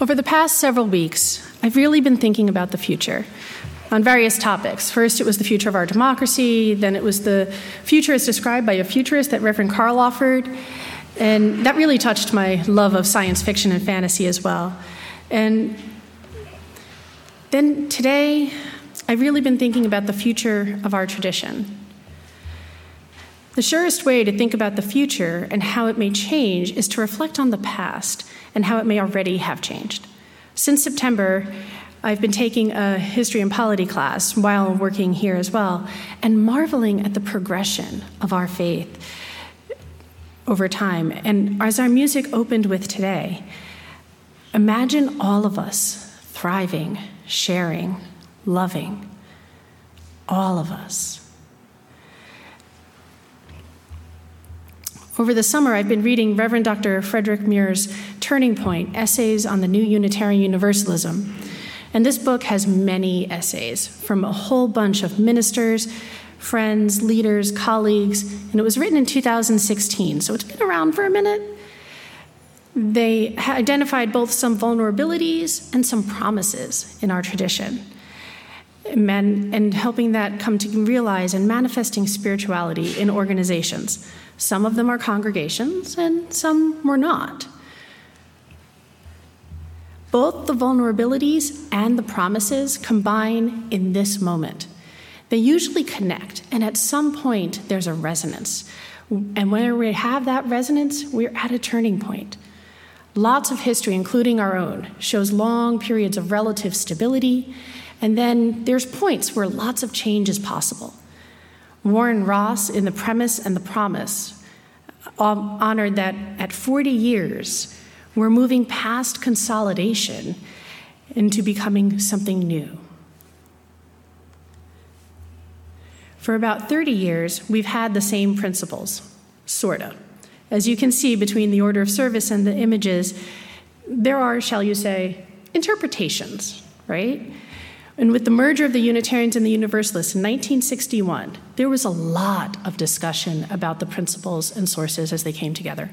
Over the past several weeks, I've really been thinking about the future on various topics. First, it was the future of our democracy, then, it was the future as described by a futurist that Reverend Carl offered, and that really touched my love of science fiction and fantasy as well. And then today, I've really been thinking about the future of our tradition. The surest way to think about the future and how it may change is to reflect on the past and how it may already have changed. Since September, I've been taking a history and polity class while working here as well, and marveling at the progression of our faith over time. And as our music opened with today, imagine all of us thriving, sharing, loving. All of us. Over the summer, I've been reading Reverend Dr. Fredric Muir's Turning Point Essays on the New Unitarian Universalism. And this book has many essays from a whole bunch of ministers, friends, leaders, colleagues, and it was written in 2016, so it's been around for a minute. They identified both some vulnerabilities and some promises in our tradition. And helping that come to realize and manifesting spirituality in organizations some of them are congregations, and some were not. Both the vulnerabilities and the promises combine in this moment. They usually connect, and at some point, there's a resonance. And when we have that resonance, we're at a turning point. Lots of history, including our own, shows long periods of relative stability, and then there's points where lots of change is possible. Warren Ross, in The Premise and the Promise, um, honored that at 40 years, we're moving past consolidation into becoming something new. For about 30 years, we've had the same principles, sort of. As you can see between the order of service and the images, there are, shall you say, interpretations, right? And with the merger of the Unitarians and the Universalists in 1961, there was a lot of discussion about the principles and sources as they came together.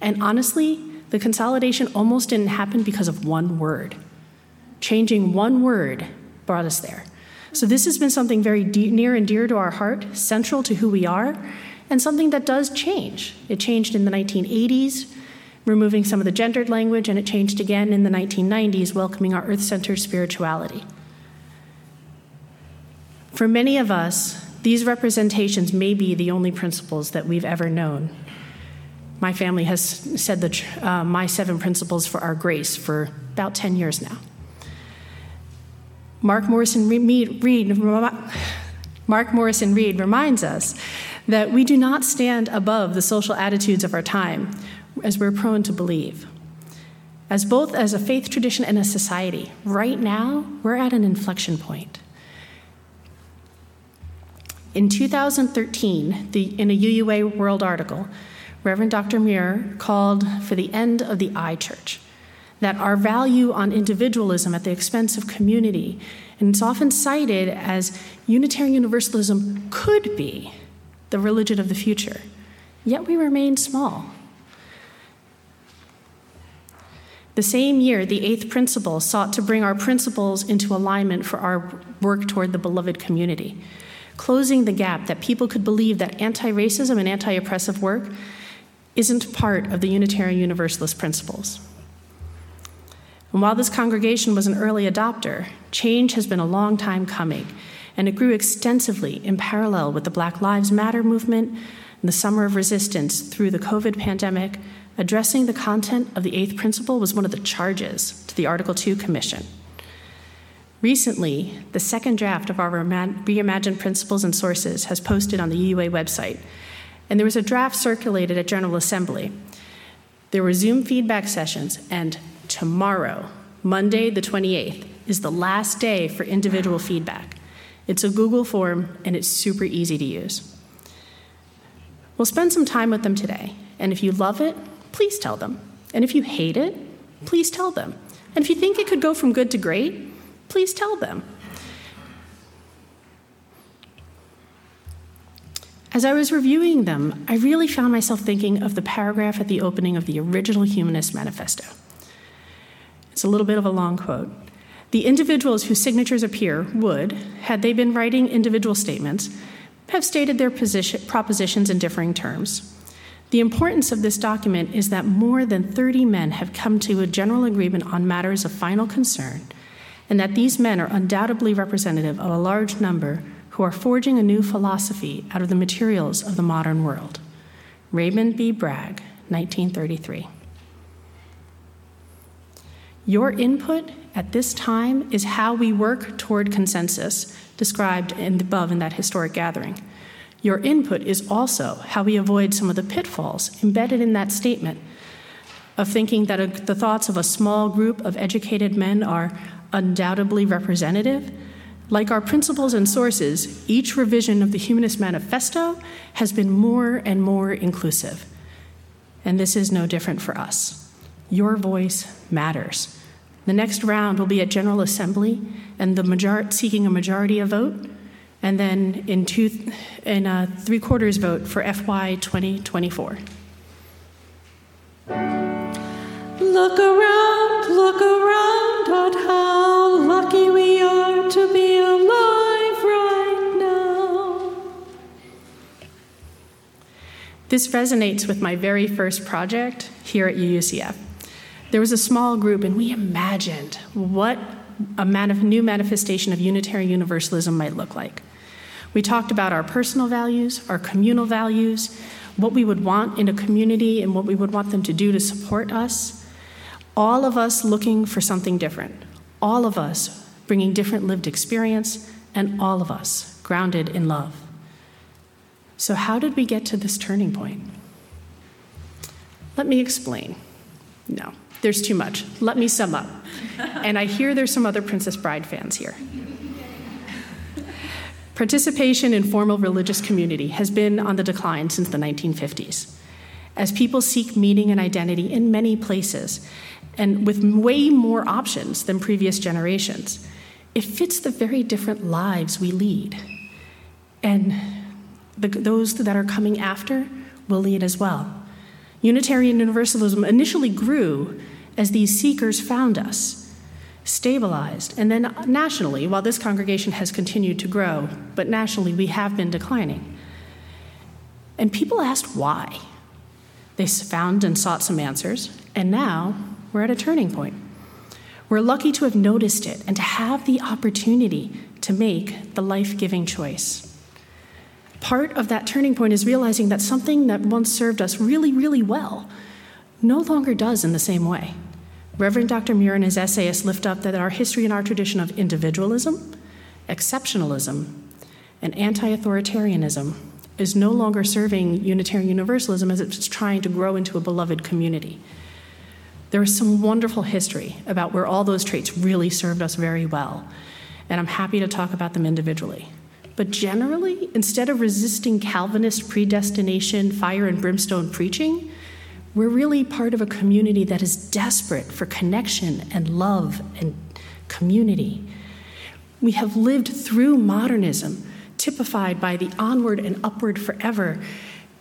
And honestly, the consolidation almost didn't happen because of one word. Changing one word brought us there. So, this has been something very de- near and dear to our heart, central to who we are, and something that does change. It changed in the 1980s, removing some of the gendered language, and it changed again in the 1990s, welcoming our earth centered spirituality. For many of us, these representations may be the only principles that we've ever known. My family has said the, uh, my seven principles for our grace for about 10 years now. Mark Morrison Reed, Reed, Mark Morrison Reed reminds us that we do not stand above the social attitudes of our time, as we're prone to believe. As both as a faith tradition and a society, right now we're at an inflection point. In 2013, the, in a UUA World article, Reverend Dr. Muir called for the end of the I church, that our value on individualism at the expense of community, and it's often cited as Unitarian Universalism could be the religion of the future, yet we remain small. The same year, the eighth principle sought to bring our principles into alignment for our work toward the beloved community closing the gap that people could believe that anti racism and anti oppressive work isn't part of the Unitarian Universalist principles. And while this congregation was an early adopter, change has been a long time coming, and it grew extensively in parallel with the Black Lives Matter movement and the Summer of Resistance through the COVID pandemic. Addressing the content of the eighth principle was one of the charges to the Article 2 Commission. Recently, the second draft of our reimagined principles and sources has posted on the UUA website, and there was a draft circulated at General Assembly. There were Zoom feedback sessions, and tomorrow, Monday the 28th, is the last day for individual feedback. It's a Google form, and it's super easy to use. We'll spend some time with them today, and if you love it, please tell them. And if you hate it, please tell them. And if you think it could go from good to great, Please tell them. As I was reviewing them, I really found myself thinking of the paragraph at the opening of the original Humanist Manifesto. It's a little bit of a long quote. The individuals whose signatures appear would, had they been writing individual statements, have stated their position, propositions in differing terms. The importance of this document is that more than 30 men have come to a general agreement on matters of final concern, and that these men are undoubtedly representative of a large number who are forging a new philosophy out of the materials of the modern world. Raymond B. Bragg, 1933. Your input at this time is how we work toward consensus, described in above in that historic gathering. Your input is also how we avoid some of the pitfalls embedded in that statement of thinking that a, the thoughts of a small group of educated men are undoubtedly representative. Like our principles and sources, each revision of the Humanist Manifesto has been more and more inclusive. And this is no different for us. Your voice matters. The next round will be at General Assembly, and the major- seeking a majority of vote, and then in, two, in a three quarters vote for FY 2024. Look around, look around at how This resonates with my very first project here at UUCF. There was a small group, and we imagined what a manif- new manifestation of Unitarian Universalism might look like. We talked about our personal values, our communal values, what we would want in a community, and what we would want them to do to support us. All of us looking for something different, all of us bringing different lived experience, and all of us grounded in love. So, how did we get to this turning point? Let me explain. No, there's too much. Let me sum up. And I hear there's some other Princess Bride fans here. Participation in formal religious community has been on the decline since the 1950s. As people seek meaning and identity in many places, and with way more options than previous generations, it fits the very different lives we lead. And the, those that are coming after will lead as well. Unitarian Universalism initially grew as these seekers found us, stabilized, and then nationally, while this congregation has continued to grow, but nationally we have been declining. And people asked why. They found and sought some answers, and now we're at a turning point. We're lucky to have noticed it and to have the opportunity to make the life giving choice. Part of that turning point is realizing that something that once served us really, really well no longer does in the same way. Reverend Dr. Muir and his essayists lift up that our history and our tradition of individualism, exceptionalism, and anti authoritarianism is no longer serving Unitarian Universalism as it's trying to grow into a beloved community. There is some wonderful history about where all those traits really served us very well, and I'm happy to talk about them individually. But generally, instead of resisting Calvinist predestination, fire and brimstone preaching, we're really part of a community that is desperate for connection and love and community. We have lived through modernism, typified by the onward and upward forever.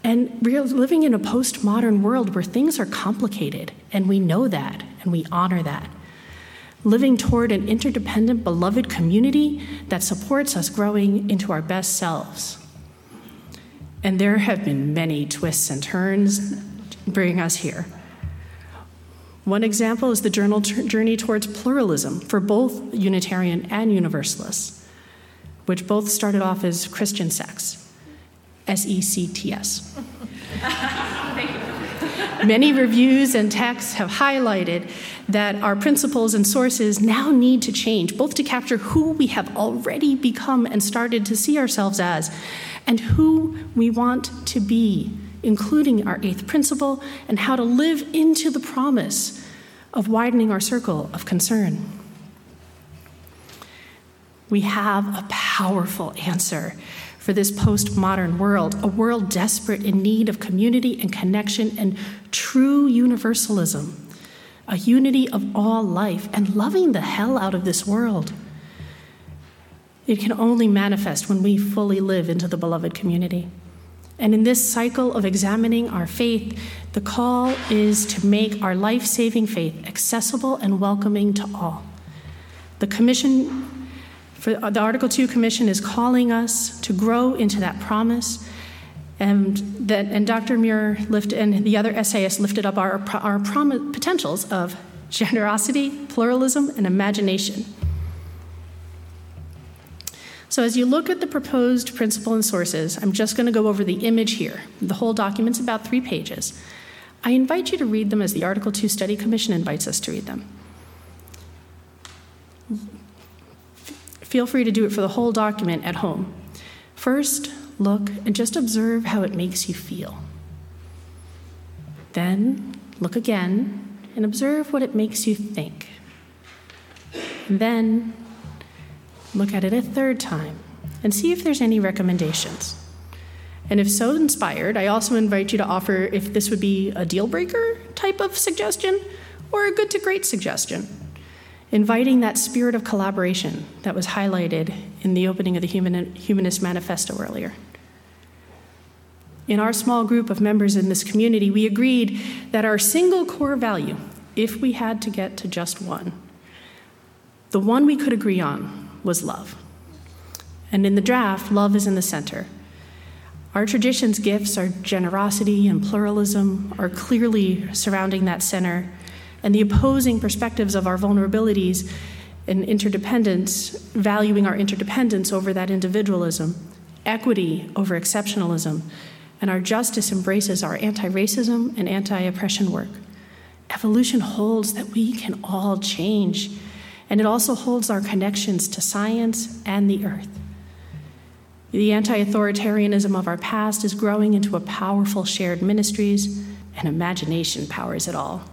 And we're living in a postmodern world where things are complicated, and we know that, and we honor that. Living toward an interdependent, beloved community that supports us growing into our best selves. And there have been many twists and turns bringing us here. One example is the journey towards pluralism for both Unitarian and Universalists, which both started off as Christian sects, S E C T S. Many reviews and texts have highlighted that our principles and sources now need to change, both to capture who we have already become and started to see ourselves as, and who we want to be including our eighth principle, and how to live into the promise of widening our circle of concern. We have a powerful answer for this postmodern world, a world desperate in need of community and connection and true universalism, a unity of all life, and loving the hell out of this world. It can only manifest when we fully live into the beloved community. And in this cycle of examining our faith, the call is to make our life saving faith accessible and welcoming to all. The commission, for the Article 2 Commission, is calling us to grow into that promise. And, that, and Dr. Muir lift, and the other essayists lifted up our, our prom- potentials of generosity, pluralism, and imagination. So, as you look at the proposed principle and sources, I'm just going to go over the image here. The whole document's about three pages. I invite you to read them as the Article 2 Study Commission invites us to read them. Feel free to do it for the whole document at home. First, look and just observe how it makes you feel. Then, look again and observe what it makes you think. Then, look at it a third time and see if there's any recommendations. And if so inspired, I also invite you to offer if this would be a deal breaker type of suggestion or a good to great suggestion, inviting that spirit of collaboration that was highlighted in the opening of the Humanist Manifesto earlier. In our small group of members in this community, we agreed that our single core value, if we had to get to just one, the one we could agree on was love. And in the draft, love is in the center. Our tradition's gifts our generosity and pluralism are clearly surrounding that center, and the opposing perspectives of our vulnerabilities and interdependence, valuing our interdependence over that individualism, equity over exceptionalism, and our justice embraces our anti racism and anti oppression work. Evolution holds that we can all change, and it also holds our connections to science and the earth. The anti authoritarianism of our past is growing into a powerful shared ministries, and imagination powers it all.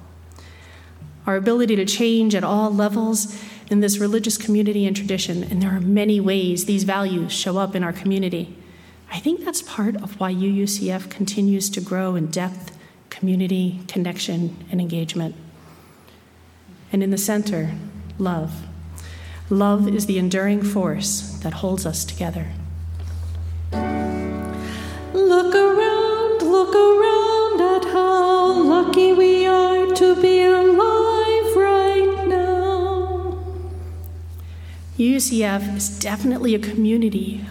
Our ability to change at all levels in this religious community and tradition, and there are many ways these values show up in our community. I think that's part of why UUCF continues to grow in depth, community, connection, and engagement. And in the center, love. Love is the enduring force that holds us together. Look around, look around at how lucky we are to be alive UCF is definitely a community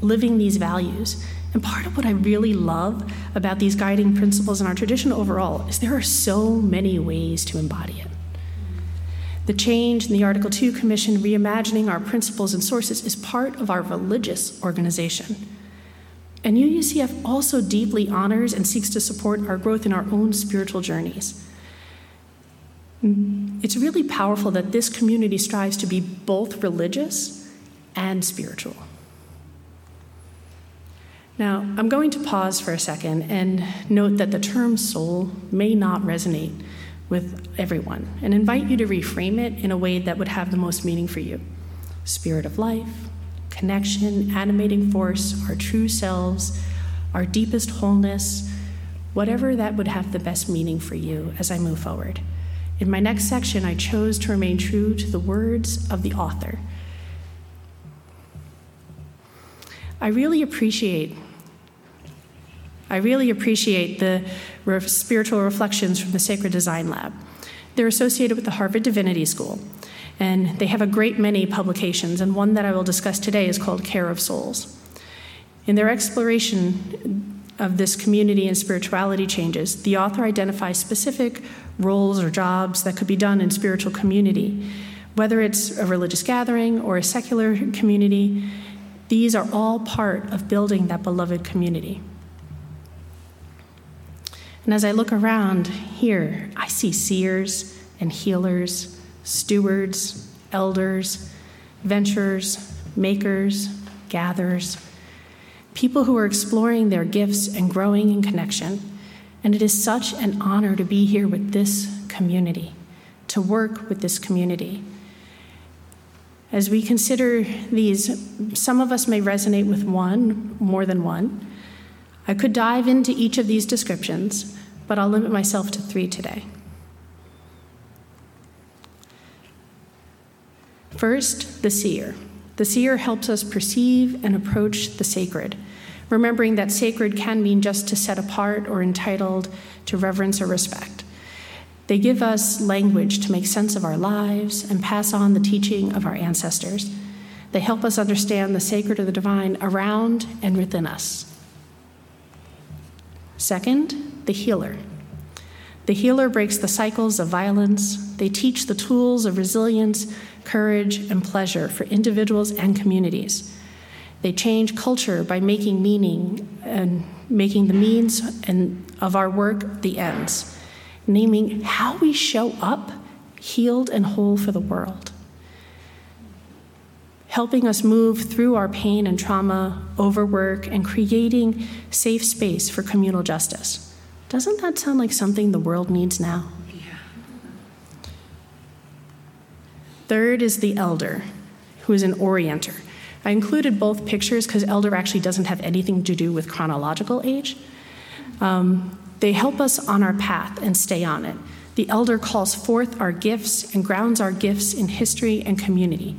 living these values. And part of what I really love about these guiding principles in our tradition overall is there are so many ways to embody it. The change in the Article 2 Commission reimagining our principles and sources is part of our religious organization. And UUCF also deeply honors and seeks to support our growth in our own spiritual journeys. It's really powerful that this community strives to be both religious and spiritual. Now, I'm going to pause for a second and note that the term soul may not resonate with everyone and invite you to reframe it in a way that would have the most meaning for you. Spirit of life, connection, animating force, our true selves, our deepest wholeness, whatever that would have the best meaning for you as I move forward. In my next section, I chose to remain true to the words of the author. I really appreciate I really appreciate the re- spiritual reflections from the Sacred Design Lab. They're associated with the Harvard Divinity School, and they have a great many publications, and one that I will discuss today is called Care of Souls. In their exploration of this community and spirituality changes, the author identifies specific roles or jobs that could be done in spiritual community. Whether it's a religious gathering or a secular community, these are all part of building that beloved community. And as I look around here, I see seers and healers, stewards, elders, venturers, makers, gatherers, people who are exploring their gifts and growing in connection. And it is such an honor to be here with this community, to work with this community. As we consider these, some of us may resonate with one, more than one. I could dive into each of these descriptions, but I'll limit myself to three today. First, the seer. The seer helps us perceive and approach the sacred, remembering that sacred can mean just to set apart or entitled to reverence or respect. They give us language to make sense of our lives and pass on the teaching of our ancestors. They help us understand the sacred or the divine around and within us. Second, the healer. The healer breaks the cycles of violence. They teach the tools of resilience, courage, and pleasure for individuals and communities. They change culture by making meaning and making the means and of our work the ends, naming how we show up healed and whole for the world. Helping us move through our pain and trauma, overwork, and creating safe space for communal justice. Doesn't that sound like something the world needs now? Yeah. Third is the elder, who is an orienter. I included both pictures because elder actually doesn't have anything to do with chronological age. Um, they help us on our path and stay on it. The elder calls forth our gifts and grounds our gifts in history and community.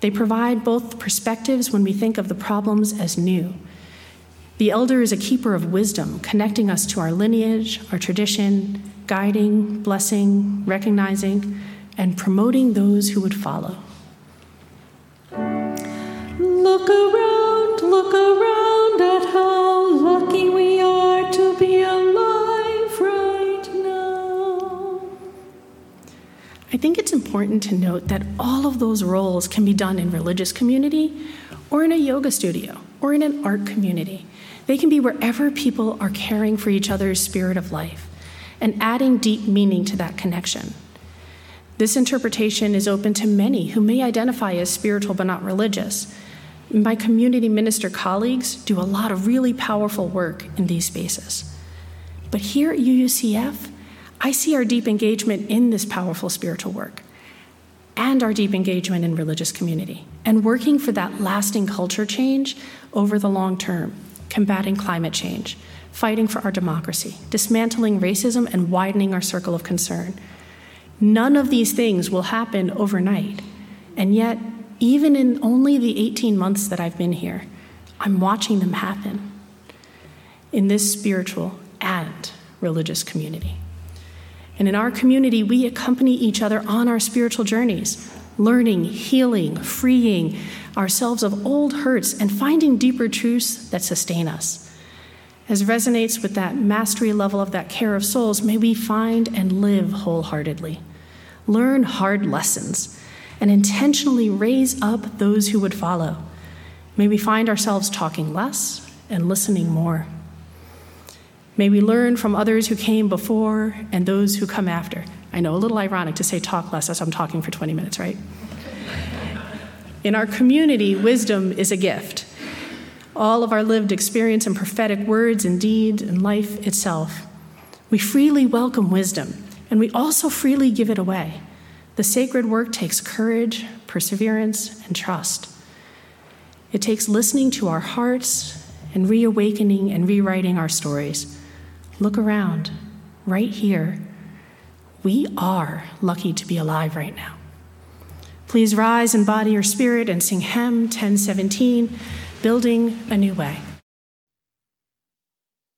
They provide both perspectives when we think of the problems as new. The elder is a keeper of wisdom, connecting us to our lineage, our tradition, guiding, blessing, recognizing, and promoting those who would follow. Look around, look around at how lucky we are to be alive right now. I think it's important to note that all of those roles can be done in religious community or in a yoga studio or in an art community. They can be wherever people are caring for each other's spirit of life and adding deep meaning to that connection. This interpretation is open to many who may identify as spiritual but not religious. My community minister colleagues do a lot of really powerful work in these spaces. But here at UUCF, I see our deep engagement in this powerful spiritual work and our deep engagement in religious community and working for that lasting culture change over the long term, combating climate change, fighting for our democracy, dismantling racism, and widening our circle of concern. None of these things will happen overnight. And yet, even in only the 18 months that I've been here, I'm watching them happen in this spiritual and religious community. And in our community, we accompany each other on our spiritual journeys, learning, healing, freeing ourselves of old hurts, and finding deeper truths that sustain us. As resonates with that mastery level of that care of souls, may we find and live wholeheartedly, learn hard lessons, and intentionally raise up those who would follow. May we find ourselves talking less and listening more. May we learn from others who came before and those who come after. I know, a little ironic to say talk less as I'm talking for 20 minutes, right? In our community, wisdom is a gift. All of our lived experience and prophetic words and deeds and life itself. We freely welcome wisdom, and we also freely give it away. The sacred work takes courage, perseverance, and trust. It takes listening to our hearts and reawakening and rewriting our stories. Look around, right here. We are lucky to be alive right now. Please rise in body or spirit and sing hymn 1017, Building a New Way.